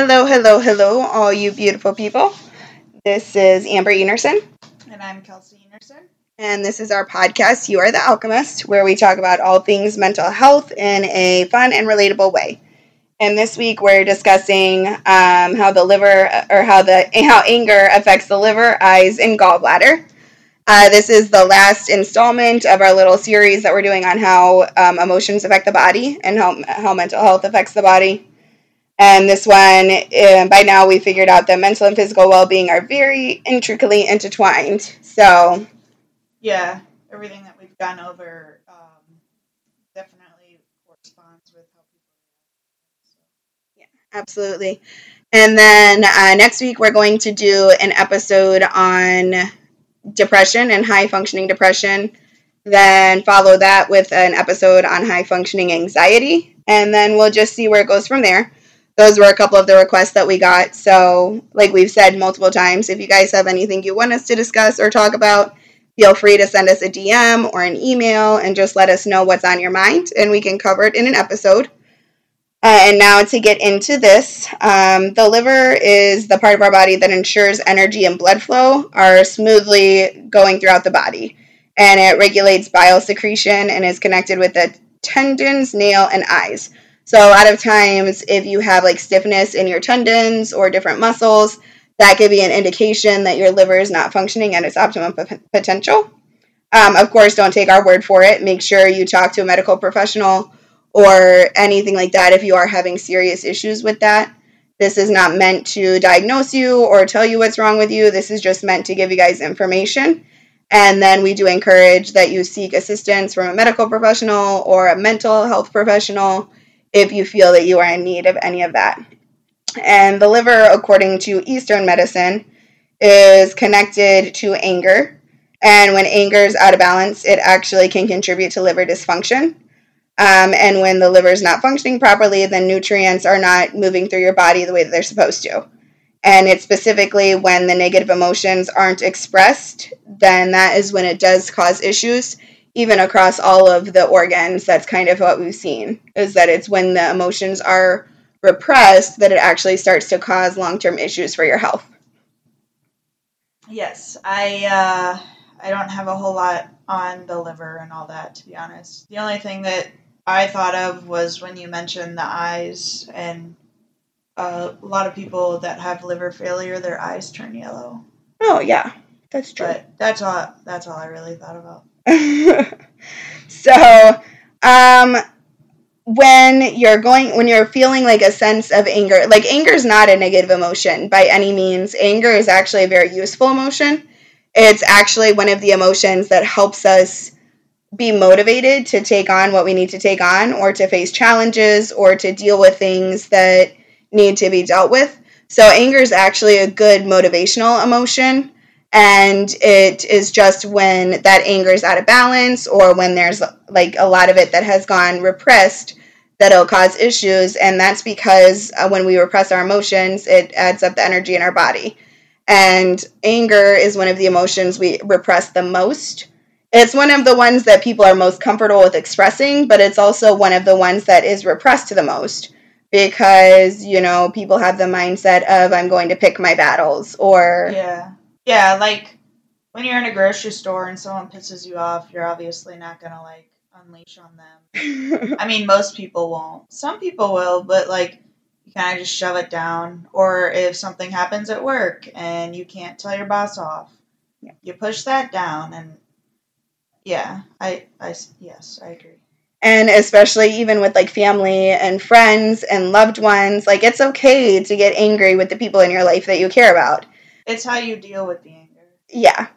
Hello, hello, hello, all you beautiful people. This is Amber Enerson, And I'm Kelsey Enerson. and this is our podcast, You Are the Alchemist, where we talk about all things mental health in a fun and relatable way. And this week we're discussing um, how the liver, or how the how anger affects the liver, eyes, and gallbladder. Uh, this is the last installment of our little series that we're doing on how um, emotions affect the body and how how mental health affects the body. And this one, uh, by now, we figured out that mental and physical well being are very intricately intertwined. So, Yeah, everything that we've gone over um, definitely corresponds with how people Yeah, absolutely. And then uh, next week, we're going to do an episode on depression and high functioning depression. Then follow that with an episode on high functioning anxiety. And then we'll just see where it goes from there. Those were a couple of the requests that we got. So, like we've said multiple times, if you guys have anything you want us to discuss or talk about, feel free to send us a DM or an email and just let us know what's on your mind, and we can cover it in an episode. Uh, and now to get into this, um, the liver is the part of our body that ensures energy and blood flow are smoothly going throughout the body. And it regulates bile secretion and is connected with the tendons, nail, and eyes. So a lot of times, if you have like stiffness in your tendons or different muscles, that could be an indication that your liver is not functioning at its optimum p- potential. Um, of course, don't take our word for it. Make sure you talk to a medical professional or anything like that if you are having serious issues with that. This is not meant to diagnose you or tell you what's wrong with you. This is just meant to give you guys information. And then we do encourage that you seek assistance from a medical professional or a mental health professional if you feel that you are in need of any of that. And the liver, according to Eastern medicine, is connected to anger. And when anger is out of balance, it actually can contribute to liver dysfunction. Um, and when the liver is not functioning properly, then nutrients are not moving through your body the way that they're supposed to. And it's specifically when the negative emotions aren't expressed, then that is when it does cause issues, even across all of the organs. That's kind of what we've seen, is that it's when the emotions are repressed that it actually starts to cause long term issues for your health. Yes, I uh, I don't have a whole lot on the liver and all that to be honest. The only thing that I thought of was when you mentioned the eyes and uh, a lot of people that have liver failure, their eyes turn yellow. Oh, yeah, that's true. But that's all. That's all I really thought about. so, um, when you're going, when you're feeling like a sense of anger, like anger is not a negative emotion by any means. Anger is actually a very useful emotion. It's actually one of the emotions that helps us be motivated to take on what we need to take on or to face challenges or to deal with things that need to be dealt with. So, anger is actually a good motivational emotion and it is just when that anger is out of balance or when there's like a lot of it that has gone repressed that it'll cause issues. And that's because uh, when we repress our emotions it adds up the energy in our body. And anger is one of the emotions we repress the most. It's one of the ones that people are most comfortable with expressing but it's also one of the ones that is repressed the most because you know people have the mindset of i'm going to pick my battles or Yeah. Yeah, like when you're in a grocery store and someone pisses you off, you're obviously not gonna like unleash on them. I mean, most people won't. Some people will, but like you kind of just shove it down. Or if something happens at work and you can't tell your boss off, Yeah. you push that down. And yeah, I, I, yes, I agree. and especially even with like family and friends and loved ones like it's okay to get angry with the people in your life that you care about It's how you deal with the anger. yeah.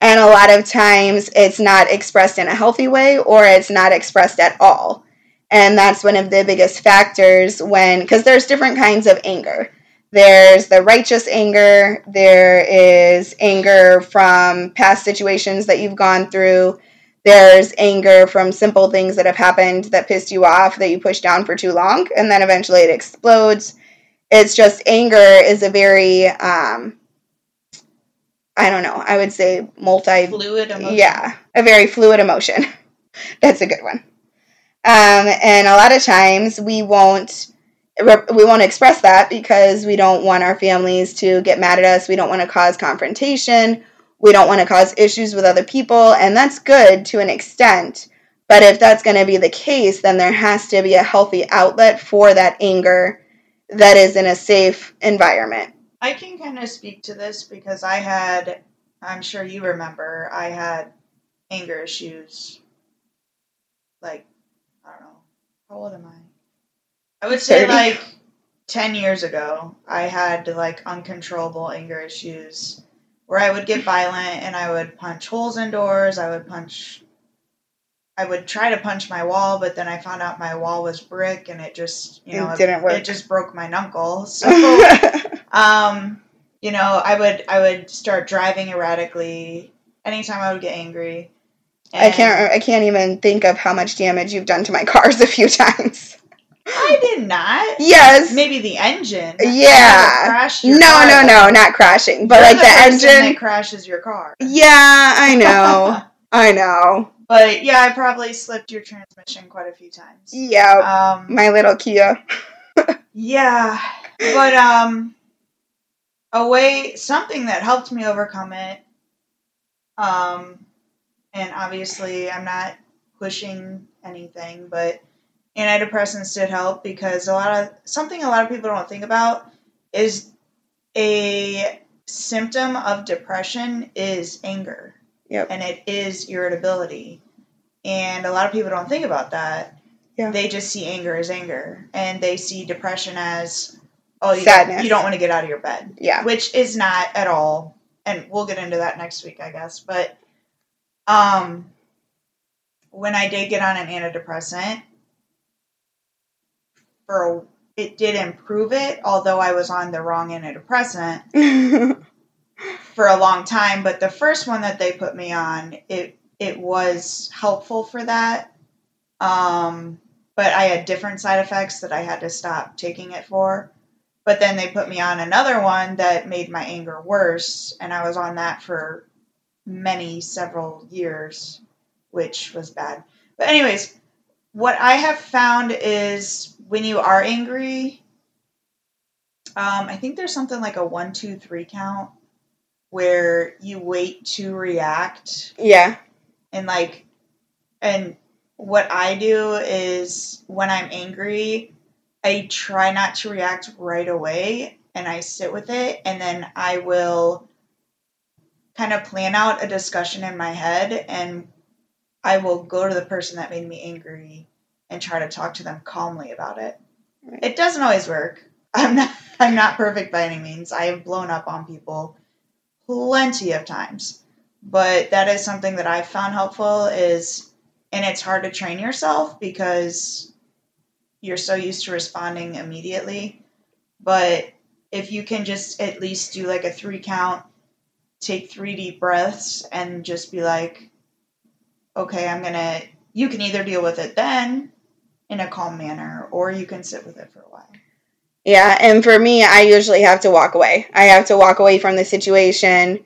And a lot of times it's not expressed in a healthy way or it's not expressed at all. And that's one of the biggest factors when because there's different kinds of anger. There's the righteous anger there is anger from past situations that you've gone through there's anger from simple things that have happened that pissed you off that you pushed down for too long and then eventually it explodes. It's just anger is a very um i don't know i would say multi Fluid emotion. yeah, a very fluid emotion. That's a good one. Um, and a lot of times we won't we won't express that because we don't want our families to get mad at us. We don't want to cause confrontation. We don't want to cause issues with other people, and that's good to an extent. But if that's going to be the case, then there has to be a healthy outlet for that anger that is in a safe environment. I can kind of speak to this because I had, I'm sure you remember, I had anger issues. Like, I don't know, how old am I? I would say 30. like 10 years ago, I had like uncontrollable anger issues where I would get violent and I would punch holes in doors. I would punch, I would try to punch my wall, but then I found out my wall was brick and it just, you know, it, didn't work. it just broke my knuckle. So, um, you know, I would, I would start driving erratically anytime I would get angry. I can't, I can't even think of how much damage you've done to my cars a few times. I did not. Yes. Maybe the engine. Yeah. no, car, no, no, not crashing, but like the, the engine that crashes your car. Yeah, I know. I know. But yeah, I probably slipped your transmission quite a few times. Yeah. Um, my little Kia. yeah, but um, a way something that helped me overcome it. Um, and obviously, I'm not pushing anything, but antidepressants did help because a lot of something a lot of people don't think about is a symptom of depression is anger. Yep. And it is irritability. And a lot of people don't think about that. Yeah. They just see anger as anger and they see depression as oh you Sadness. Don't, you don't want to get out of your bed. Yeah. Which is not at all and we'll get into that next week, I guess. But um when I did get on an antidepressant, for a, it did improve it, although I was on the wrong antidepressant for a long time. But the first one that they put me on, it it was helpful for that. Um, but I had different side effects that I had to stop taking it for. But then they put me on another one that made my anger worse, and I was on that for many several years, which was bad. But anyways, what I have found is when you are angry, um, I think there's something like a one, two, three count where you wait to react. Yeah. And like, and what I do is when I'm angry, I try not to react right away and I sit with it and then I will kind of plan out a discussion in my head and I will go to the person that made me angry and try to talk to them calmly about it. Right. It doesn't always work. I'm not I'm not perfect by any means. I have blown up on people plenty of times. But that is something that I've found helpful is and it's hard to train yourself because you're so used to responding immediately. But if you can just at least do like a three count, take three deep breaths, and just be like, okay, I'm gonna, you can either deal with it then in a calm manner, or you can sit with it for a while. Yeah, and for me, I usually have to walk away. I have to walk away from the situation,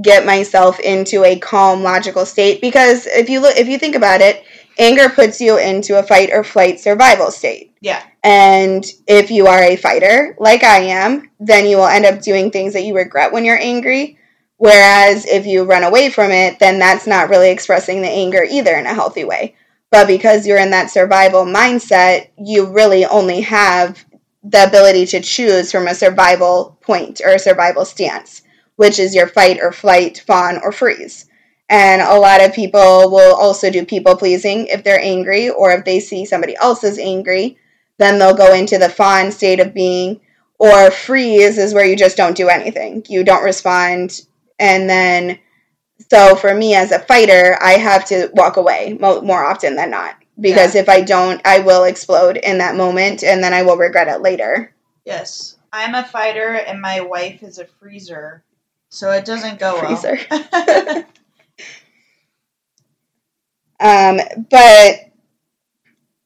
get myself into a calm, logical state because if you look if you think about it, anger puts you into a fight or flight survival state. Yeah. And if you are a fighter, like I am, then you will end up doing things that you regret when you're angry. Whereas if you run away from it, then that's not really expressing the anger either in a healthy way. But because you're in that survival mindset, you really only have the ability to choose from a survival point or a survival stance, which is your fight or flight, fawn, or freeze. And a lot of people will also do people pleasing if they're angry or if they see somebody else is angry, then they'll go into the fawn state of being. Or freeze is where you just don't do anything. You don't respond. And then so for me as a fighter, I have to walk away mo- more often than not because yeah. if I don't, I will explode in that moment and then I will regret it later. Yes. I'm a fighter and my wife is a freezer. So it doesn't go freezer. well. um, but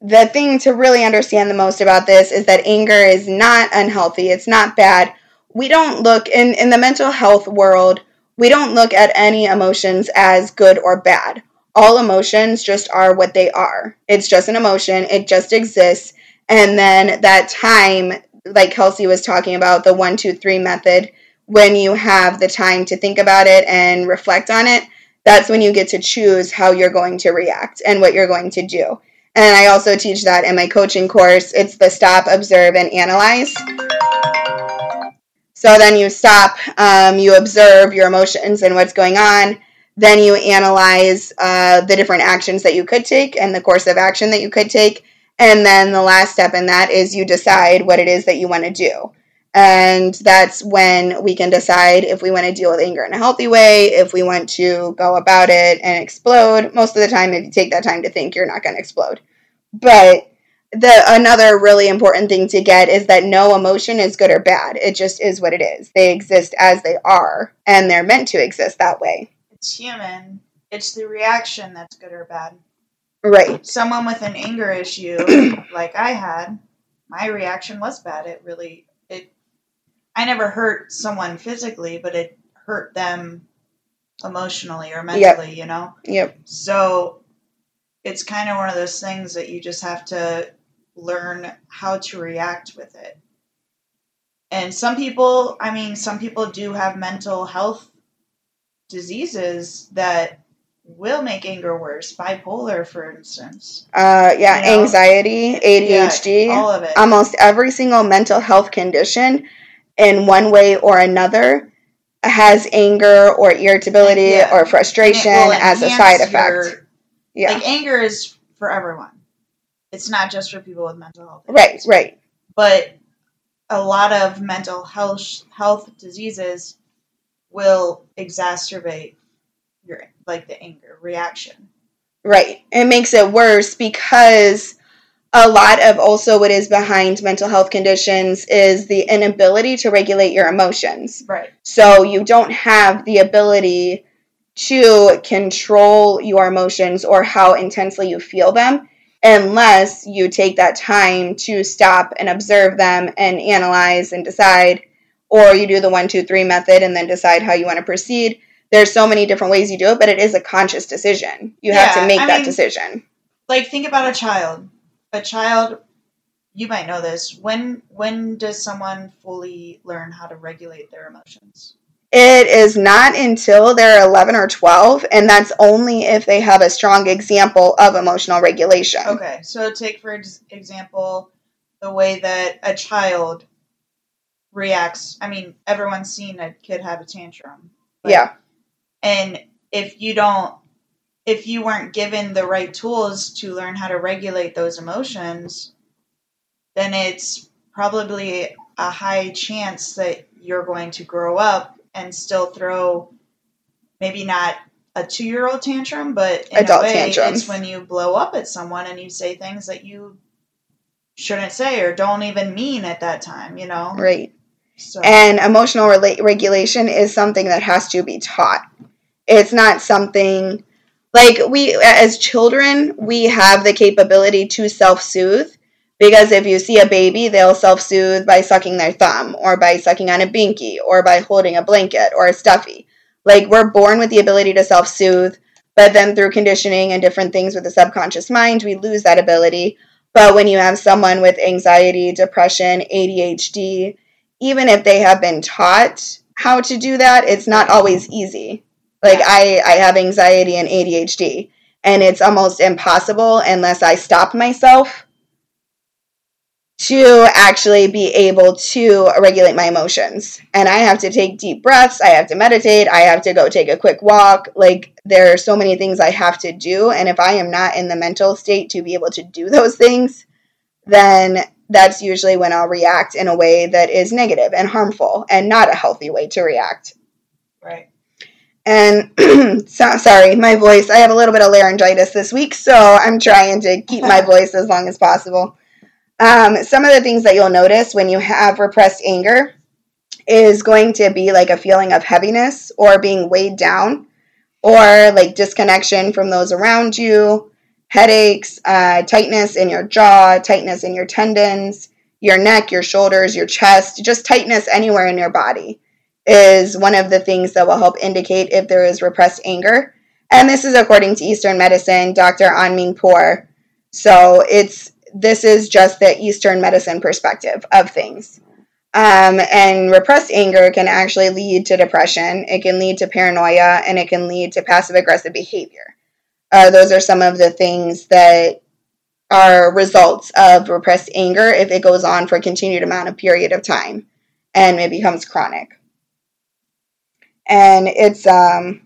the thing to really understand the most about this is that anger is not unhealthy. It's not bad. We don't look in in the mental health world we don't look at any emotions as good or bad. All emotions just are what they are. It's just an emotion, it just exists, And then that time, like Kelsey was talking about, the one, two, three method, when you have the time to think about it and reflect on it, that's when you get to choose how you're going to react and what you're going to do. And I also teach that in my coaching course. It's the stop, observe, and analyze. So then you stop, um, you observe your emotions and what's going on. Then you analyze uh, the different actions that you could take and the course of action that you could take. And then the last step in that is you decide what it is that you want to do. And that's when we can decide if we want to deal with anger in a healthy way, if we want to go about it and explode. Most of the time, if you take that time to think, you're not going to explode. But the another really important thing to get is that no emotion is good or bad. It just is what it is. They exist as they are, and they're meant to exist that way. It's human. It's the reaction that's good or bad. Right. Someone with an anger issue, like I had, my reaction was bad. It really. I never hurt someone physically, but it hurt them emotionally or mentally. Yep. You know. Yep. So it's kind of one of those things that you just have to learn how to react with it. And some people, I mean, some people do have mental health diseases that will make anger worse. Bipolar, for instance. Uh, yeah, You know? anxiety, ADHD, Yeah, all of it. almost every single mental health condition, in one way or another, has anger or irritability Yeah. or And it frustration as a side effect. your- yeah. Like anger is for everyone. It's not just for people with mental health. right, right. But a lot of mental health health diseases will exacerbate your like the anger reaction. Right. It makes it worse because a lot of also what is behind mental health conditions is the inability to regulate your emotions. Right. So you don't have the ability to control your emotions or how intensely you feel them unless you take that time to stop and observe them and analyze and decide or you do the one two three method and then decide how you want to proceed there's so many different ways you do it but it is a conscious decision you have to make I that mean- decision Like think about a child. A child you might know this. When when does someone fully learn how to regulate their emotions? It is not until they're 11 or 12, and that's only if they have a strong example of emotional regulation. Okay, so take for example the way that a child reacts. I mean, everyone's seen a kid have a tantrum. but- Yeah, And if you don't, if you weren't given the right tools to learn how to regulate those emotions, then it's probably a high chance that you're going to grow up and still throw maybe not a two year old tantrum, but in Adult a way, tantrums. it's when you blow up at someone and you say things that you shouldn't say or don't even mean at that time, you know? right. So, And emotional rela- regulation is something that has to be taught. It's not something like we, as children, we have the capability to self soothe because if you see a baby, they'll self soothe by sucking their thumb or by sucking on a binky or by holding a blanket or a stuffy. Like we're born with the ability to self soothe, but then through conditioning and different things with the subconscious mind, we lose that ability. But when you have someone with anxiety, depression, ADHD, even if they have been taught how to do that, it's not always easy. Like I, I have anxiety and ADHD, and it's almost impossible unless I stop myself to actually be able to regulate my emotions. And I have to take deep breaths, I have to meditate, I have to go take a quick walk. Like there are so many things I have to do, and if I am not in the mental state to be able to do those things, then that's usually when I'll react in a way that is negative and harmful and not a healthy way to react. right. And so, sorry, my voice, I have a little bit of laryngitis this week, so I'm trying to keep my voice as long as possible. Um, some of the things that you'll notice when you have repressed anger is going to be like a feeling of heaviness or being weighed down or like disconnection from those around you, headaches, uh, tightness in your jaw, tightness in your tendons, your neck, your shoulders, your chest, just tightness anywhere in your body is one of the things that will help indicate if there is repressed anger. And this is according to Eastern medicine, Dr. Anming Poor. So it's this is just the Eastern medicine perspective of things. Um, and repressed anger can actually lead to depression, it can lead to paranoia, and it can lead to passive aggressive behavior. Uh, those are some of the things that are results of repressed anger if it goes on for a continued amount of period of time and it becomes chronic. And it's um,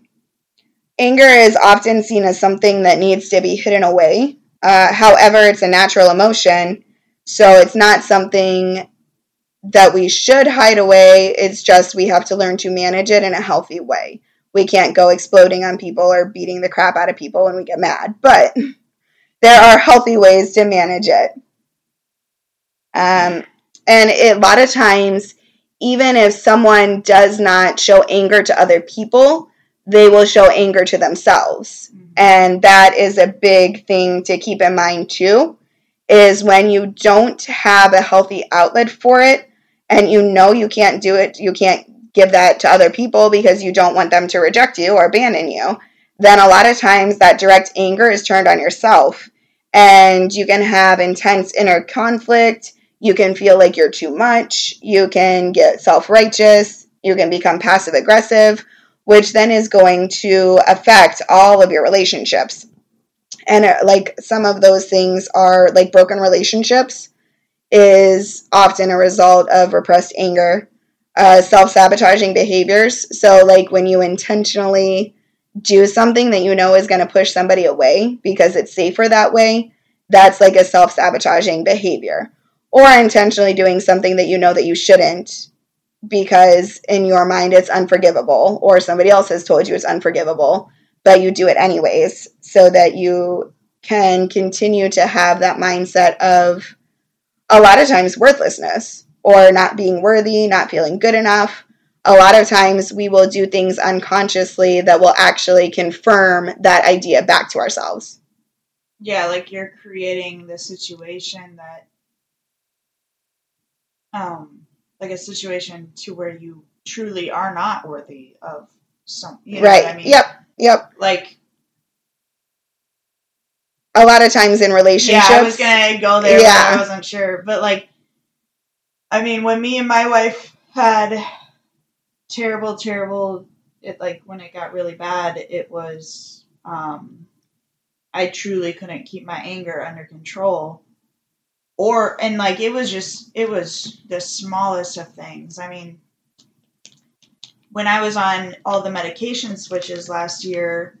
anger is often seen as something that needs to be hidden away. Uh, however, it's a natural emotion, so it's not something that we should hide away. It's just we have to learn to manage it in a healthy way. We can't go exploding on people or beating the crap out of people when we get mad, but there are healthy ways to manage it. Um, and it, a lot of times, even if someone does not show anger to other people, they will show anger to themselves. Mm-hmm. And that is a big thing to keep in mind too is when you don't have a healthy outlet for it and you know you can't do it, you can't give that to other people because you don't want them to reject you or abandon you, then a lot of times that direct anger is turned on yourself. And you can have intense inner conflict. You can feel like you're too much. You can get self righteous. You can become passive aggressive, which then is going to affect all of your relationships. And uh, like some of those things are like broken relationships is often a result of repressed anger, uh, self sabotaging behaviors. So, like when you intentionally do something that you know is going to push somebody away because it's safer that way, that's like a self sabotaging behavior. Or intentionally doing something that you know that you shouldn't because in your mind it's unforgivable, or somebody else has told you it's unforgivable, but you do it anyways so that you can continue to have that mindset of a lot of times worthlessness or not being worthy, not feeling good enough. A lot of times we will do things unconsciously that will actually confirm that idea back to ourselves. Yeah, like you're creating the situation that um like a situation to where you truly are not worthy of some you know right. I mean? Yep. Yep. Like a lot of times in relationships. Yeah, I was gonna go there, yeah. I wasn't sure. But like, I mean, when me and my wife had terrible, terrible, it like when it got really bad, it was, um, I truly couldn't keep my anger under control. Or and like it was just it was the smallest of things. I mean, when I was on all the medication switches last year,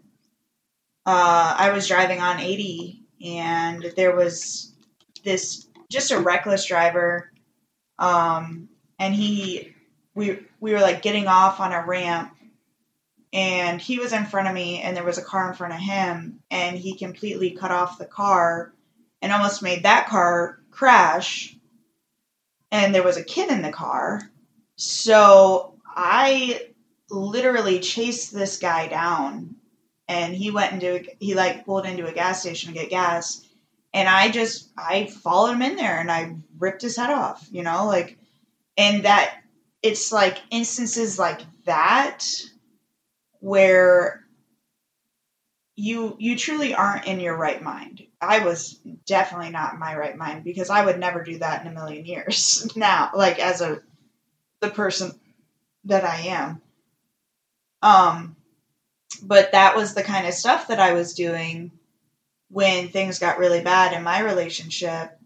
uh, I was driving on 80 and there was this just a reckless driver. Um, and he, we, we were like getting off on a ramp and he was in front of me and there was a car in front of him and he completely cut off the car and almost made that car crash and there was a kid in the car. So i literally chased this guy down and he went into he like pulled into a gas station to get gas. And i just i followed him in there and i ripped his head off you know like and that it's like instances like that where you you truly aren't in your right mind i was definitely not in my right mind because i would never do that in a million years now like as a the person that i am um but that was the kind of stuff that I was doing when things got really bad in my relationship.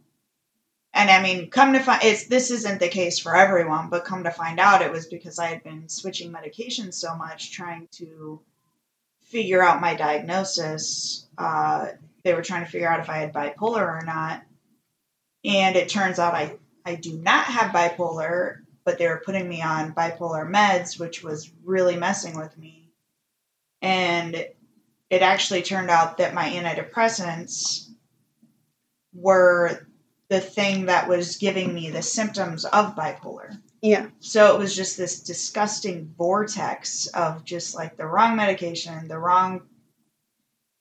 And I mean, come to find it's this isn't the case for everyone, but come to find out it was because I had been switching medications so much trying to figure out my diagnosis. Uh, they were trying to figure out if I had bipolar or not. And it turns out I, I do not have bipolar, but they were putting me on bipolar meds, which was really messing with me and it actually turned out that my antidepressants were the thing that was giving me the symptoms of bipolar. Yeah. So it was just this disgusting vortex of just like the wrong medication, the wrong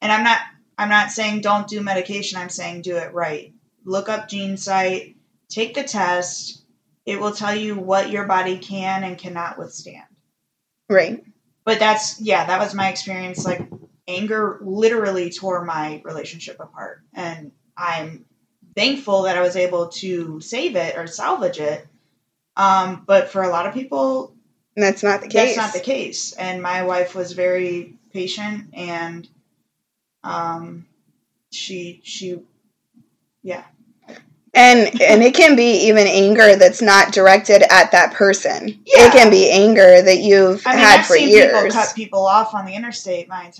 and I'm not I'm not saying don't do medication, I'm saying do it right. Look up GeneSight, take the test. It will tell you what your body can and cannot withstand. Right but that's yeah, that was my experience. Like anger literally tore my relationship apart, and I'm thankful that I was able to save it or salvage it. Um, but for a lot of people, that's not the case. That's not the case. And my wife was very patient and um, she she yeah. And and it can be even anger that's not directed at that person. Yeah. It can be anger that you've I mean, had I've for years. People cut people off on the interstate my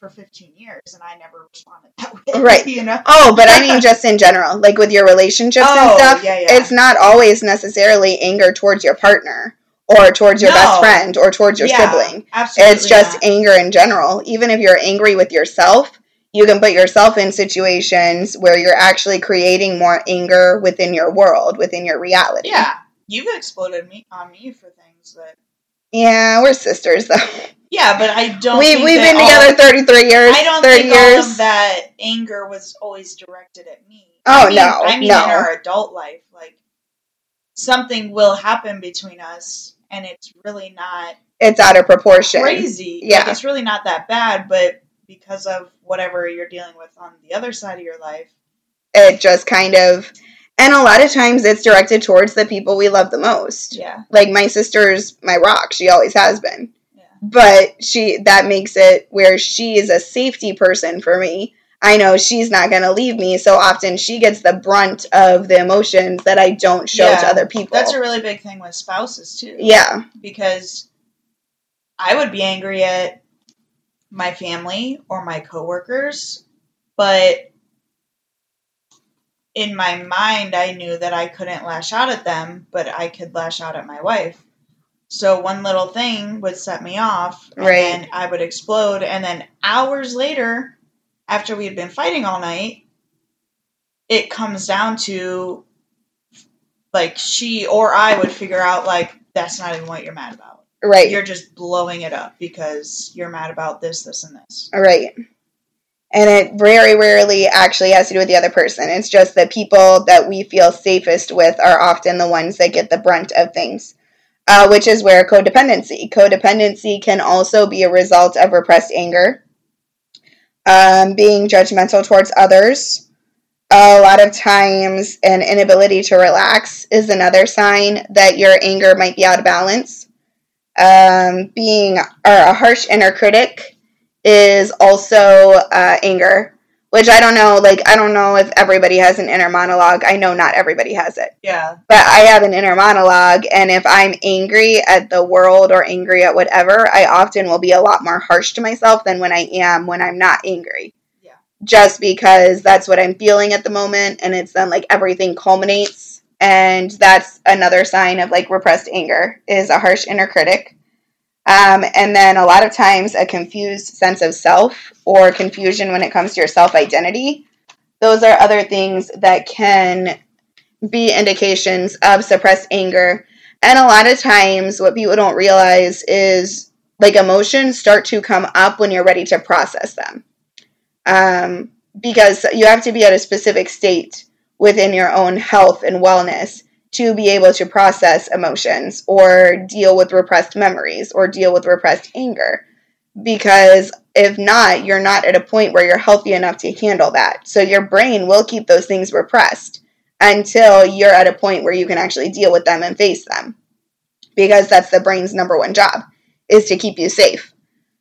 for 15 years and I never responded that way. Right. You know? Oh, but I mean just in general, like with your relationships oh, and stuff, yeah, yeah. it's not always necessarily anger towards your partner or towards your no. best friend or towards your yeah, sibling. Absolutely it's just not. anger in general. Even if you're angry with yourself, you can put yourself in situations where you're actually creating more anger within your world, within your reality. Yeah. You've exploded me on me for things that Yeah, we're sisters though. Yeah, but I don't. We we've been together thirty three years. I don't think years. all of that anger was always directed at me. Oh I mean, no, I mean no. in our adult life, like something will happen between us, and it's really not. It's out of proportion. Crazy. Yeah, like, it's really not that bad, but because of whatever you're dealing with on the other side of your life, it just kind of. And a lot of times it's directed towards the people we love the most. Yeah. Like my sister's my rock. She always has been Yeah. but she that makes it where she is a safety person for me. I know she's not going to leave me, so often she gets the brunt of the emotions that I don't show yeah, to other people. That's a really big thing with spouses too. Yeah. Because I would be angry at my family or my coworkers, but in my mind I knew that I couldn't lash out at them, but I could lash out at my wife. So one little thing would set me off, and right. I would explode. And then hours later, after we had been fighting all night, it comes down to like she or I would figure out like that's not even what you're mad about. Right. You're just blowing it up because you're mad about this, this, and this. Right. And it very rarely actually has to do with the other person. It's just the people that we feel safest with are often the ones that get the brunt of things uh, which is where codependency. Codependency can also be a result of repressed anger, um, being judgmental towards others. A lot of times, an inability to relax is another sign that your anger might be out of balance. Um, being or a harsh inner critic is also uh, anger which I don't know. Like, I don't know if everybody has an inner monologue. I know not everybody has it. Yeah. But I have an inner monologue, and if I'm angry at the world or angry at whatever, I often will be a lot more harsh to myself than when I am when I'm not angry. Yeah. Just because that's what I'm feeling at the moment, and it's then like everything culminates. And that's another sign of like repressed anger is a harsh inner critic. Um, and then a lot of times a confused sense of self or confusion when it comes to your self identity. Those are other things that can be indications of suppressed anger. And a lot of times, what people don't realize is like emotions start to come up when you're ready to process them. Um, because you have to be at a specific state within your own health and wellness to be able to process emotions or deal with repressed memories or deal with repressed anger. Because if not, you're not at a point where you're healthy enough to handle that. So your brain will keep those things repressed until you're at a point where you can actually deal with them and face them. Because that's the brain's number one job is to keep you safe.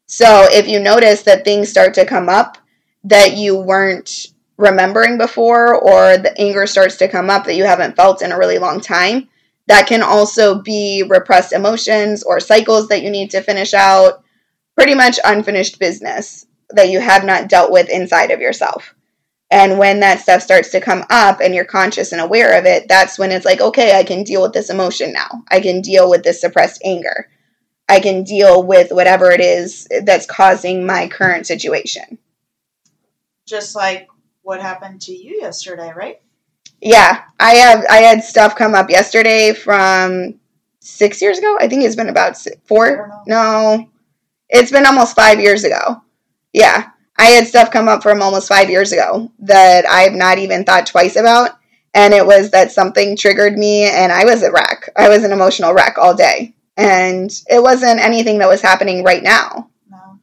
So if you notice that things start to come up that you weren't remembering before or the anger starts to come up that you haven't felt in a really long time. That can also be repressed emotions or cycles that you need to finish out, pretty much unfinished business that you have not dealt with inside of yourself. And when that stuff starts to come up and you're conscious and aware of it, that's when it's like, okay, I can deal with this emotion now. I can deal with this suppressed anger. I can deal with whatever it is that's causing my current situation. Just like what happened to you yesterday, right? Yeah, I have. I had stuff come up yesterday from six years ago. I think it's been about six, four. No, it's been almost five years ago. Yeah, I had stuff come up from almost five years ago that I've not even thought twice about. And it was that something triggered me, and I was a wreck. I was an emotional wreck all day. And it wasn't anything that was happening right now. No.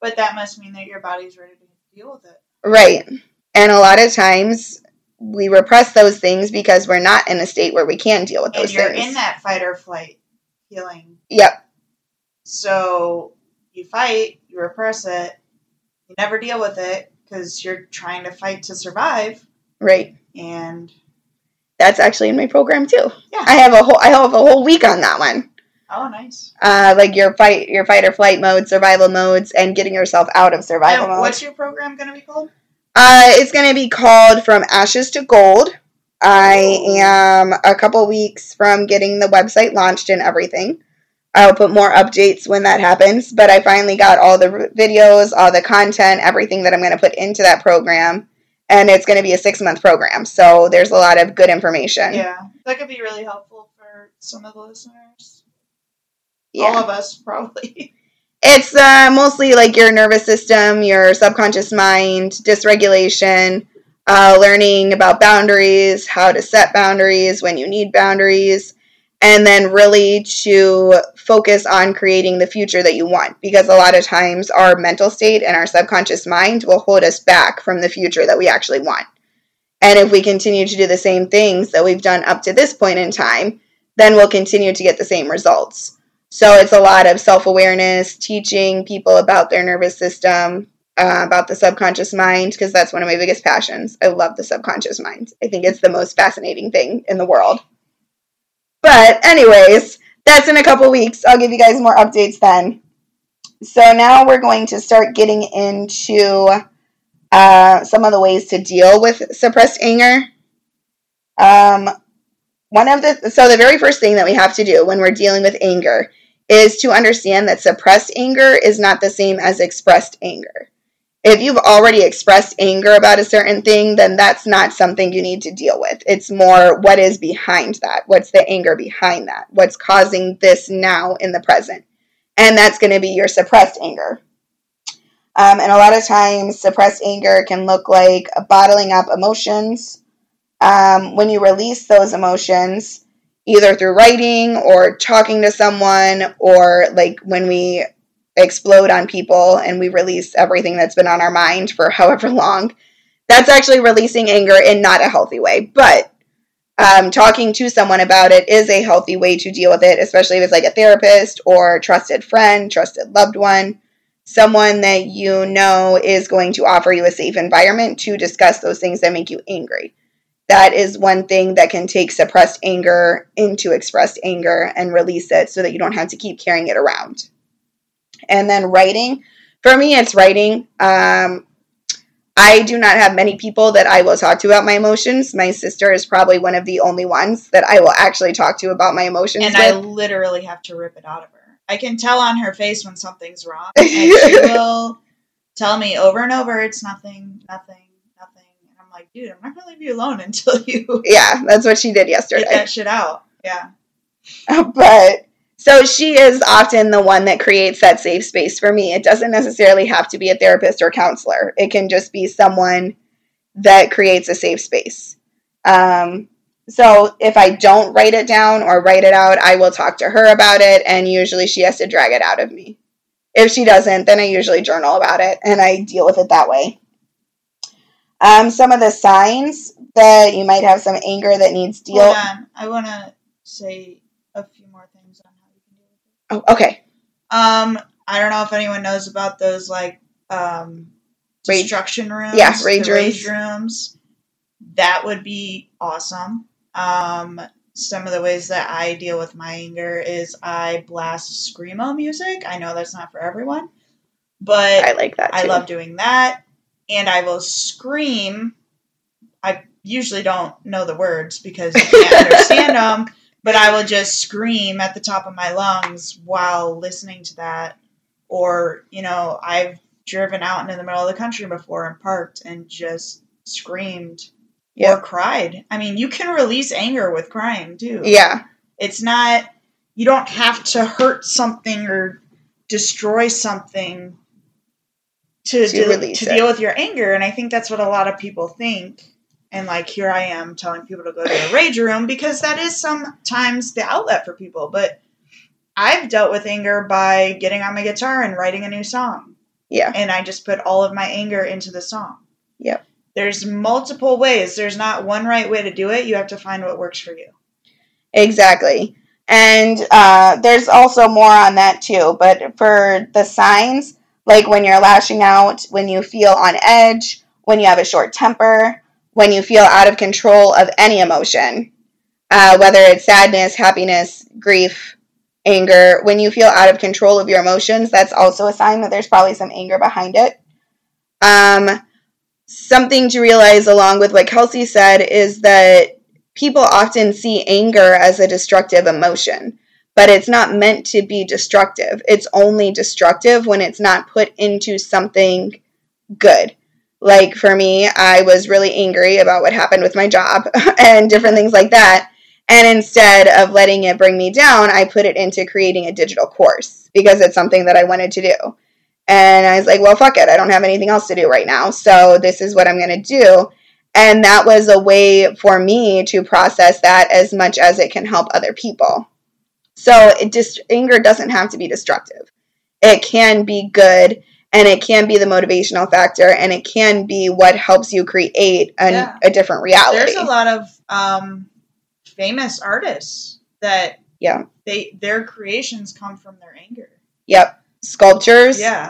But that must mean that your body's ready to deal with it. Right. And a lot of times we repress those things because we're not in a state where we can deal with and those you're things. in that fight or flight feeling. Yep. So you fight, you repress it, you never deal with it because you're trying to fight to survive, Right. and That's actually in my program too. Yeah. I have a whole I have a whole week on that one. oh, nice. Uh, like your fight your fight or flight mode, survival modes, and getting yourself out of survival And mode. what's your program going to be called? Uh, it's going to be called From Ashes to Gold. I am a couple weeks from getting the website launched and everything. I'll put more updates when that happens, but I finally got all the videos, all the content, everything that I'm going to put into that program. And it's going to be a six month program. So there's a lot of good information. Yeah, that could be really helpful for some of the listeners. Yeah. All of us, probably. It's uh, mostly like your nervous system, your subconscious mind, dysregulation, uh, learning about boundaries, how to set boundaries when you need boundaries, and then really to focus on creating the future that you want. Because a lot of times our mental state and our subconscious mind will hold us back from the future that we actually want. And if we continue to do the same things that we've done up to this point in time, then we'll continue to get the same results. So it's a lot of self awareness, teaching people about their nervous system, uh, about the subconscious mind, because that's one of my biggest passions. I love the subconscious mind. I think it's the most fascinating thing in the world. But, anyways, that's in a couple weeks. I'll give you guys more updates then. So now we're going to start getting into uh, some of the ways to deal with suppressed anger. Um, one of the so the very first thing that we have to do when we're dealing with anger is to understand that suppressed anger is not the same as expressed anger. If you've already expressed anger about a certain thing, then that's not something you need to deal with. It's more what is behind that. What's the anger behind that? What's causing this now in the present? And that's going to be your suppressed anger. Um, and a lot of times, suppressed anger can look like bottling up emotions. Um, when you release those emotions, either through writing or talking to someone or like when we explode on people and we release everything that's been on our mind for however long that's actually releasing anger in not a healthy way. But um, talking to someone about it is a healthy way to deal with it especially if it's like a therapist or trusted friend trusted loved one. Someone that you know is going to offer you a safe environment to discuss those things that make you angry that is one thing that can take suppressed anger into expressed anger and release it so that you don't have to keep carrying it around. And then writing. For me, it's writing. Um, I do not have many people that I will talk to about my emotions. My sister is probably one of the only ones that I will actually talk to about my emotions. and with. I literally have to rip it out of her. I can tell on her face when something's wrong, and she will tell me over and over, "It's nothing, nothing, nothing." "Dude, I'm not gonna leave you alone until you yeah, that's what she did yesterday. get that shit out." Yeah, but so she is often the one that creates that safe space for me. It doesn't necessarily have to be a therapist or counselor. It can just be someone that creates a safe space. Um, so if I don't write it down or write it out, I will talk to her about it, and usually she has to drag it out of me. If she doesn't, then I usually journal about it and I deal with it that way. Um, some of the signs that you might have some anger that needs deal. hold on. I want to say a few more things on how you can deal with it. Oh, okay. Um, I don't know if anyone knows about those like um Rage- destruction rooms. Yeah, rage rage rooms. That would be awesome. Um, some of the ways that I deal with my anger is I blast screamo music. I know that's not for everyone, but I like that. Too. I love doing that. And I will scream. I usually don't know the words because I can't understand them, but I will just scream at the top of my lungs while listening to that. Or, you know, I've driven out into the middle of the country before and parked and just screamed Yeah. or cried. I mean, you can release anger with crying too. Yeah, It's not, you don't have to hurt something or destroy something to, To deal, to deal with your anger. And I think that's what a lot of people think. And like, here I am telling people to go to a rage room because that is sometimes the outlet for people. But I've dealt with anger by getting on my guitar and writing a new song. yeah, And I just put all of my anger into the song. Yep. there's multiple ways. There's not one right way to do it. You have to find what works for you. Exactly. And uh, there's also more on that too. But for the signs, like when you're lashing out, when you feel on edge, when you have a short temper, when you feel out of control of any emotion, uh, whether it's sadness, happiness, grief, anger, when you feel out of control of your emotions, that's also a sign that there's probably some anger behind it. Um, something to realize, along with what Kelsey said, is that people often see anger as a destructive emotion, but it's not meant to be destructive. It's only destructive when it's not put into something good. Like for me, I was really angry about what happened with my job and different things like that. And instead of letting it bring me down, I put it into creating a digital course because it's something that I wanted to do. And I was like, well, fuck it. I don't have anything else to do right now. So this is what I'm going to do. And that was a way for me to process that as much as it can help other people. So it just anger doesn't have to be destructive. It can be good and it can be the motivational factor and it can be what helps you create an, Yeah. a different reality. There's a lot of um, famous artists that Yeah. they their creations come from their anger. Yep. Sculptures. Yeah.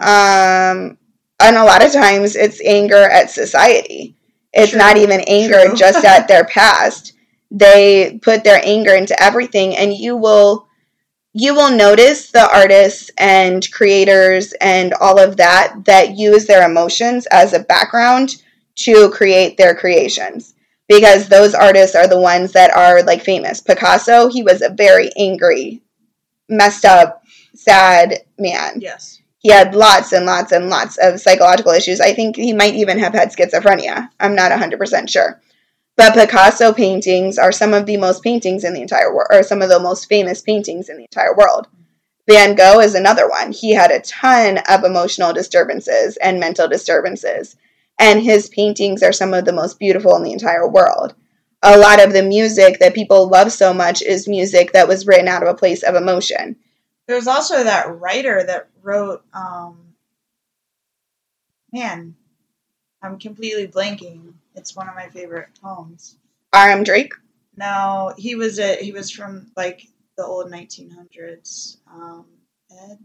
Um, and a lot of times it's anger at society. It's True. not even anger just at their past. They put their anger into everything and you will you will notice the artists and creators and all of that that use their emotions as a background to create their creations because those artists are the ones that are like famous. Picasso, he was a very angry, messed up, sad man. Yes. He had lots and lots and lots of psychological issues. I think he might even have had schizophrenia. I'm not 100% sure. But Picasso paintings are some of the most paintings in the entire world, or some of the most famous paintings in the entire world. Van Gogh is another one. He had a ton of emotional disturbances and mental disturbances, and his paintings are some of the most beautiful in the entire world. A lot of the music that people love so much is music that was written out of a place of emotion. There's also that writer that wrote um man, I'm completely blanking. It's one of my favorite poems. R.M. Drake. No, he was a he was from like the old 1900s. Um, Ed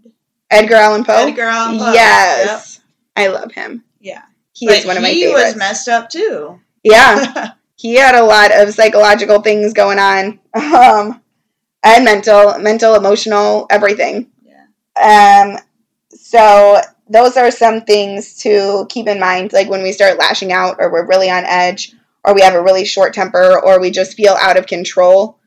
Edgar Allan Poe. Edgar Allan Poe. Yes, I love him. Yeah. He But is one of my favorites. he was messed up too. yeah, he had a lot of psychological things going on, um, and mental, mental, emotional, everything. yeah. Um, so those are some things to keep in mind, like when we start lashing out, or we're really on edge, or we have a really short temper, or we just feel out of control.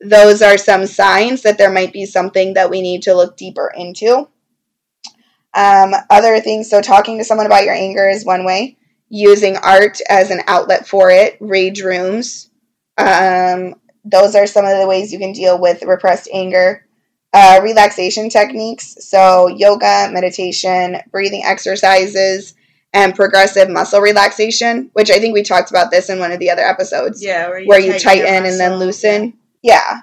Those are some signs that there might be something that we need to look deeper into. Um, other things, so talking to someone about your anger is one way. Using art as an outlet for it, rage rooms. Um, those are some of the ways you can deal with repressed anger uh, relaxation techniques. So, yoga, meditation, breathing exercises, and progressive muscle relaxation, which I think we talked about this in one of the other episodes, Yeah, where you, where you your tighten and then loosen. Yeah.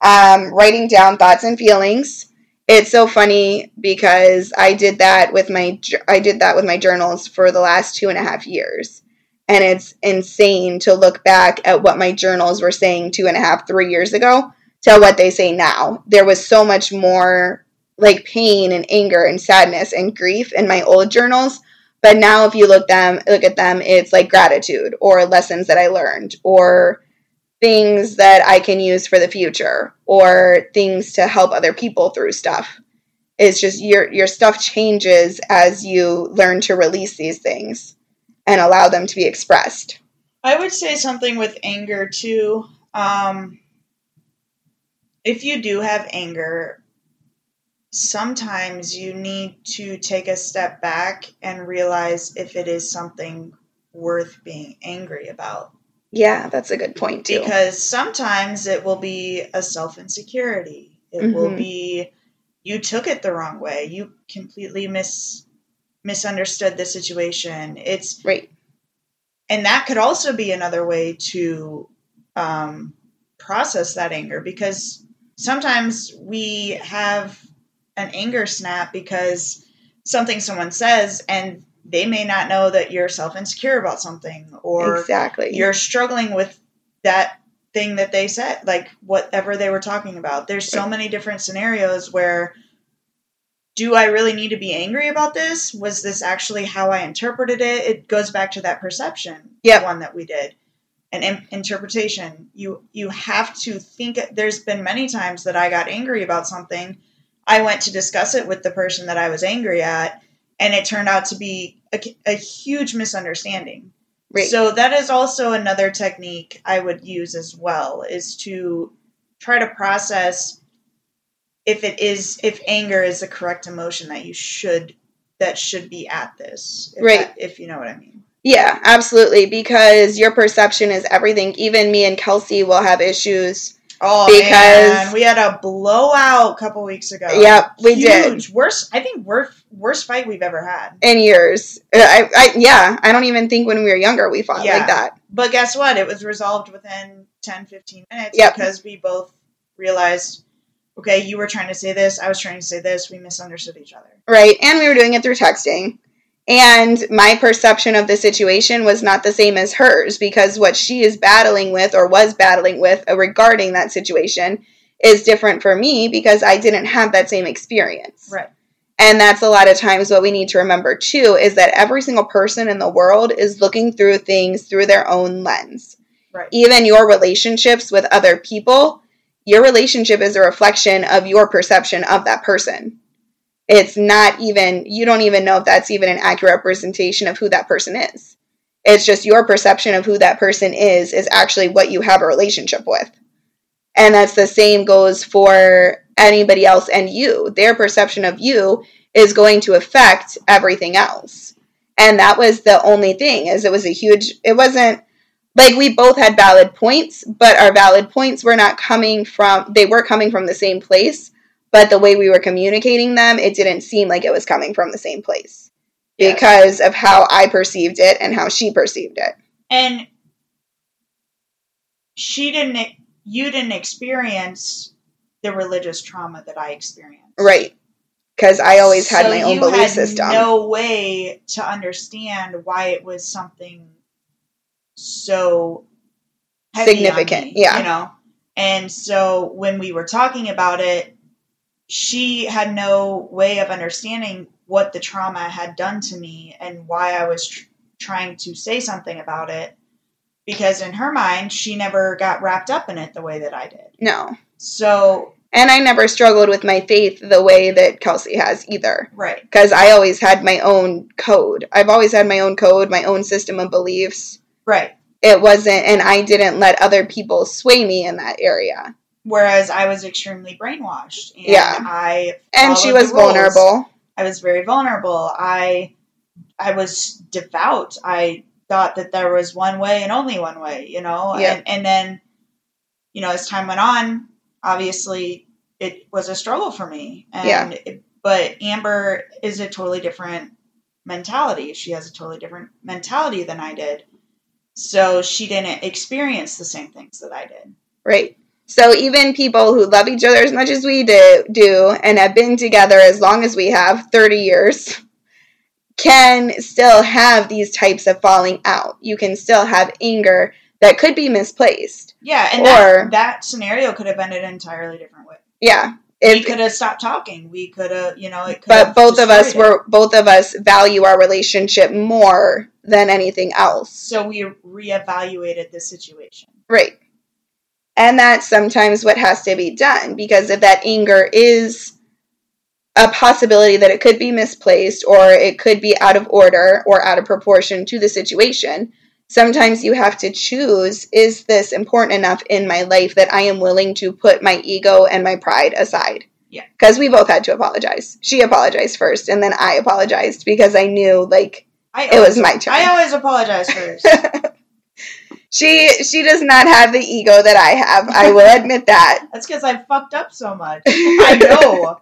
Um, writing down thoughts and feelings. It's so funny because I did that with my I did that with my journals for the last two and a half years, and it's insane to look back at what my journals were saying two and a half, three years ago to what they say now. There was so much more like pain and anger and sadness and grief in my old journals. But now if you look them look at them, it's like gratitude or lessons that I learned or things that I can use for the future or things to help other people through stuff. It's just your your stuff changes as you learn to release these things and allow them to be expressed. I would say something with anger too. Um, if you do have anger, sometimes you need to take a step back and realize if it is something worth being angry about. Yeah, that's a good point too. Because sometimes it will be a self insecurity. It will Mhm. be you took it the wrong way. You completely mis misunderstood the situation. It's right. and that could also be another way to um, process that anger because sometimes we have an anger snap because something someone says and they may not know that you're self insecure about something or exactly. you're struggling with that thing that they said, like whatever they were talking about. There's so many different scenarios where do I really need to be angry about this? Was this actually how I interpreted it? It goes back to that perception Yep. one that we did. And in- interpretation. You you have to think there's been many times that I got angry about something. I went to discuss it with the person that I was angry at and it turned out to be a, a huge misunderstanding. right. So that is also another technique I would use as well is to try to process if it is if anger is the correct emotion that you should that should be at this. If Right. that- if you know what I mean. Yeah, absolutely. Because your perception is everything. Even me and Kelsey will have issues. Oh Because- man, we had a blowout a couple weeks ago. Yep, we did. Huge. Worst I think worst worst fight we've ever had. In years, Uh, I, I, yeah, I don't even think when we were younger we fought Yeah. like that. But guess what? It was resolved within 10, 15 minutes Yep. because we both realized, okay, you were trying to say this, I was trying to say this, we misunderstood each other. Right. And we were doing it through texting. And my perception of the situation was not the same as hers because what she is battling with or was battling with uh, regarding that situation is different for me because I didn't have that same experience. Right. And that's a lot of times what we need to remember too is that every single person in the world is looking through things through their own lens. Right. Even your relationships with other people, your relationship is a reflection of your perception of that person. It's not even, you don't even know if that's even an accurate representation of who that person is. It's just your perception of who that person is, is actually what you have a relationship with. And that's the same goes for anybody else and you. Their perception of you is going to affect everything else. And that was the only thing is it was a huge it wasn't like we both had valid points, but our valid points were not coming from they were coming from the same place, but the way we were communicating them, it didn't seem like it was coming from the same place Yes. because of how I perceived it and how she perceived it. And she didn't, you didn't experience the religious trauma that I experienced. Right. Because I always had So my own belief had system. No way to understand why it was something so Significant, me, yeah. You know, and so when we were talking about it, she had no way of understanding what the trauma had done to me and why I was tr- trying to say something about it. Because in her mind, she never got wrapped up in it the way that I did. no. So, And I never struggled with my faith the way that Kelsey has either. right. Because I always had my own code. I've always had my own code, my own system of beliefs. Right. It wasn't, and I didn't let other people sway me in that area. Whereas I was extremely brainwashed. And Yeah. I And she was vulnerable. I was very vulnerable. I I was devout. I thought that there was one way and only one way, you know? Yeah. And and then, you know, as time went on, obviously it was a struggle for me. And Yeah. it, but Amber is a totally different mentality. She has a totally different mentality than I did. So she didn't experience the same things that I did. Right. So even people who love each other as much as we do, do and have been together as long as we have, 30 years, can still have these types of falling out. You can still have anger that could be misplaced. Yeah, and Or- that, that scenario could have ended an entirely different way. Yeah. we could have stopped talking. We could have, you know, it could but have both of us it. were both of us value our relationship more than anything else. So we reevaluated the situation. Right. And that's sometimes what has to be done because if that anger is a possibility that it could be misplaced or it could be out of order or out of proportion to the situation, sometimes you have to choose is this important enough in my life that I am willing to put my ego and my pride aside? Yeah. Because we both had to apologize. She apologized first and then I apologized because I knew like I it was my turn. I always apologize first. she she does not have the ego that I have. I will admit that. That's because I fucked up so much. I know.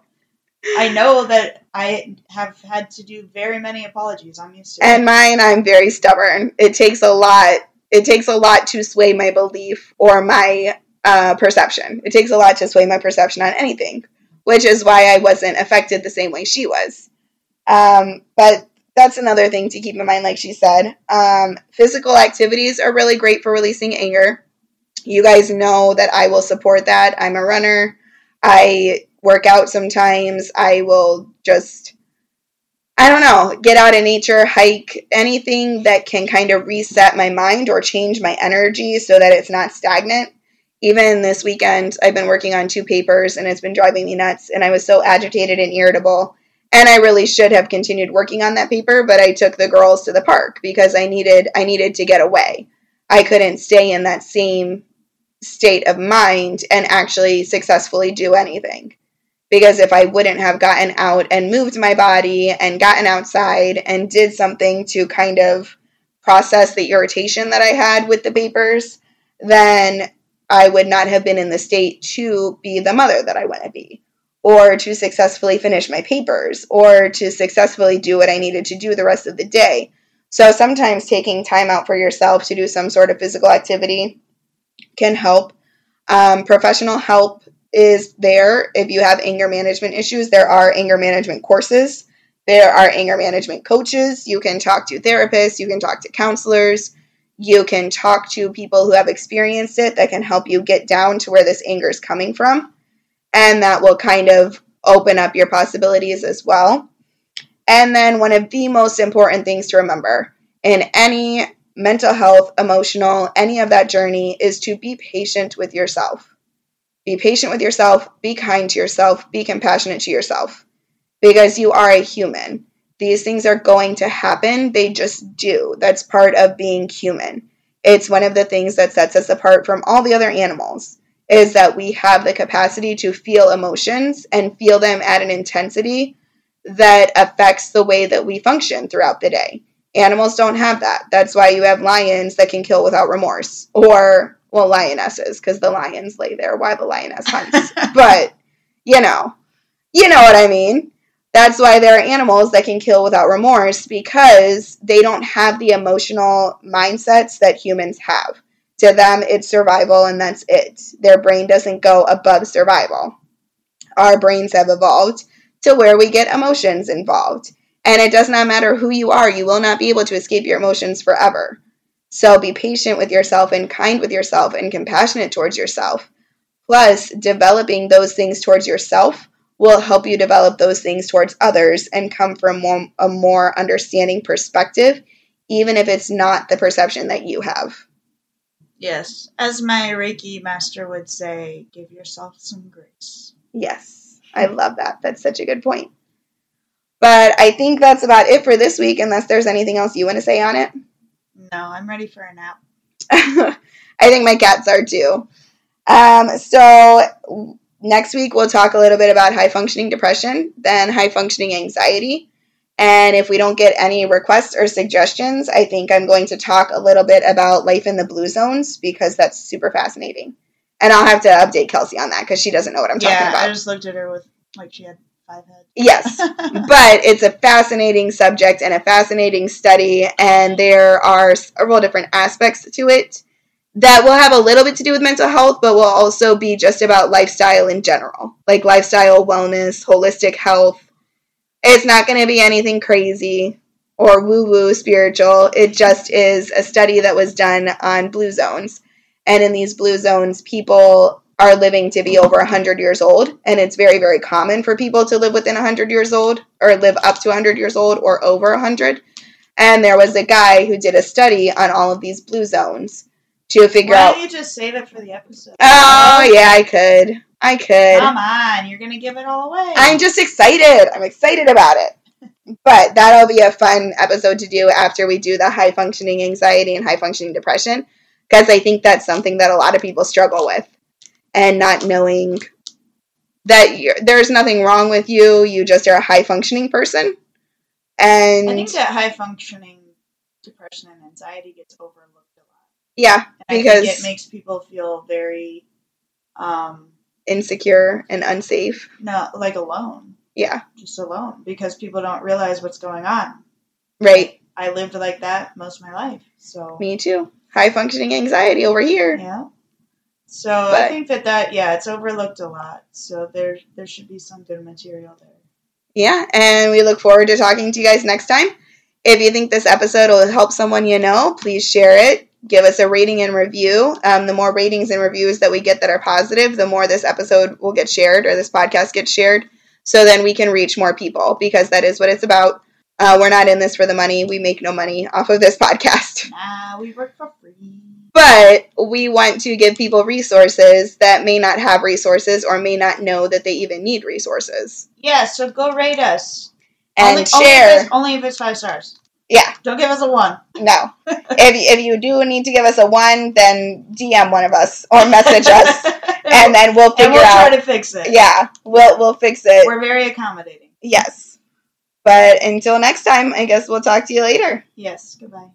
I know that I have had to do very many apologies. I'm used to And it. mine, I'm very stubborn. It takes a lot. It takes a lot to sway my belief or my uh, perception. It takes a lot to sway my perception on anything, which is why I wasn't affected the same way she was. Um, but that's another thing to keep in mind, like she said. Um, physical activities are really great for releasing anger. You guys know that I will support that. I'm a runner. I work out sometimes. I will just, I don't know, get out in nature, hike, anything that can kind of reset my mind or change my energy so that it's not stagnant. Even this weekend, I've been working on two papers and it's been driving me nuts. And I was so agitated and irritable. And I really should have continued working on that paper, but I took the girls to the park because I needed I needed to get away. I couldn't stay in that same state of mind and actually successfully do anything. Because if I wouldn't have gotten out and moved my body and gotten outside and did something to kind of process the irritation that I had with the papers, then I would not have been in the state to be the mother that I want to be, or to successfully finish my papers, or to successfully do what I needed to do the rest of the day. So sometimes taking time out for yourself to do some sort of physical activity can help. Um, professional help is there if you have anger management issues. There are anger management courses. There are anger management coaches. You can talk to therapists. You can talk to counselors. You can talk to people who have experienced it that can help you get down to where this anger is coming from. And that will kind of open up your possibilities as well. And then, one of the most important things to remember in any mental health, emotional, any of that journey is to be patient with yourself. Be patient with yourself, be kind to yourself, be compassionate to yourself because you are a human. These things are going to happen, they just do. That's part of being human. It's one of the things that sets us apart from all the other animals is that we have the capacity to feel emotions and feel them at an intensity that affects the way that we function throughout the day. Animals don't have that. That's why you have lions that can kill without remorse, or well, lionesses, because the lions lay there while the lioness hunts. but you know, you know what I mean. That's why there are animals that can kill without remorse because they don't have the emotional mindsets that humans have. To them, it's survival and that's it. Their brain doesn't go above survival. Our brains have evolved to where we get emotions involved. And it does not matter who you are, you will not be able to escape your emotions forever. So be patient with yourself and kind with yourself and compassionate towards yourself. Plus, developing those things towards yourself will help you develop those things towards others and come from more, a more understanding perspective, even if it's not the perception that you have. Yes. As my Reiki master would say, give yourself some grace. Yes. I love that. That's such a good point. But I think that's about it for this week, unless there's anything else you want to say on it. No, I'm ready for a nap. I think my cats are too. Um, so next week we'll talk a little bit about high functioning depression, then high functioning anxiety. And if we don't get any requests or suggestions, I think I'm going to talk a little bit about life in the blue zones because that's super fascinating. And I'll have to update Kelsey on that because she doesn't know what I'm talking yeah, about. I just looked at her with like she had five heads. Yes, but it's a fascinating subject and a fascinating study, and there are several different aspects to it that will have a little bit to do with mental health, but will also be just about lifestyle in general, like lifestyle, wellness, holistic health. It's not going to be anything crazy or woo woo spiritual. It just is a study that was done on blue zones. And in these blue zones, people are living to be over 100 years old. And it's very, very common for people to live within 100 years old or live up to 100 years old or over 100. And there was a guy who did a study on all of these blue zones to figure Why out. Why don't you just save it for the episode? Oh, yeah, I could. I could. Come on, you're gonna give it all away. I'm just excited. I'm excited about it. But that'll be a fun episode to do after we do the high functioning anxiety and high functioning depression because I think that's something that a lot of people struggle with and not knowing that you're, there's nothing wrong with you. You just are a high functioning person. And I think that high functioning depression and anxiety gets overlooked a lot. yeah, And I because think it makes people feel very um insecure and unsafe. no like alone. Yeah, Just alone. Because people don't realize what's going on. right. I lived like that most of my life. So Me too. High functioning anxiety over here. Yeah. So I think that that yeah, it's overlooked a lot. So there there should be some good material there. Yeah, and we look forward to talking to you guys next time. If you think this episode will help someone you know, please share it. Give us a rating and review. Um, the more ratings and reviews that we get that are positive, the more this episode will get shared or this podcast gets shared. So then we can reach more people because that is what it's about. Uh, we're not in this for the money. We make no money off of this podcast. Nah, we work for free. But we want to give people resources that may not have resources or may not know that they even need resources. Yeah, so go rate us. And only, share. Only if, only if it's five stars. Yeah, Don't give us a one. no. if, if you do need to give us a one, then DM one of us or message us, and then we'll and figure we'll out. try to fix it. yeah, we'll we'll fix it. We're very accommodating. yes. But until next time, I guess we'll talk to you later. Yes, goodbye.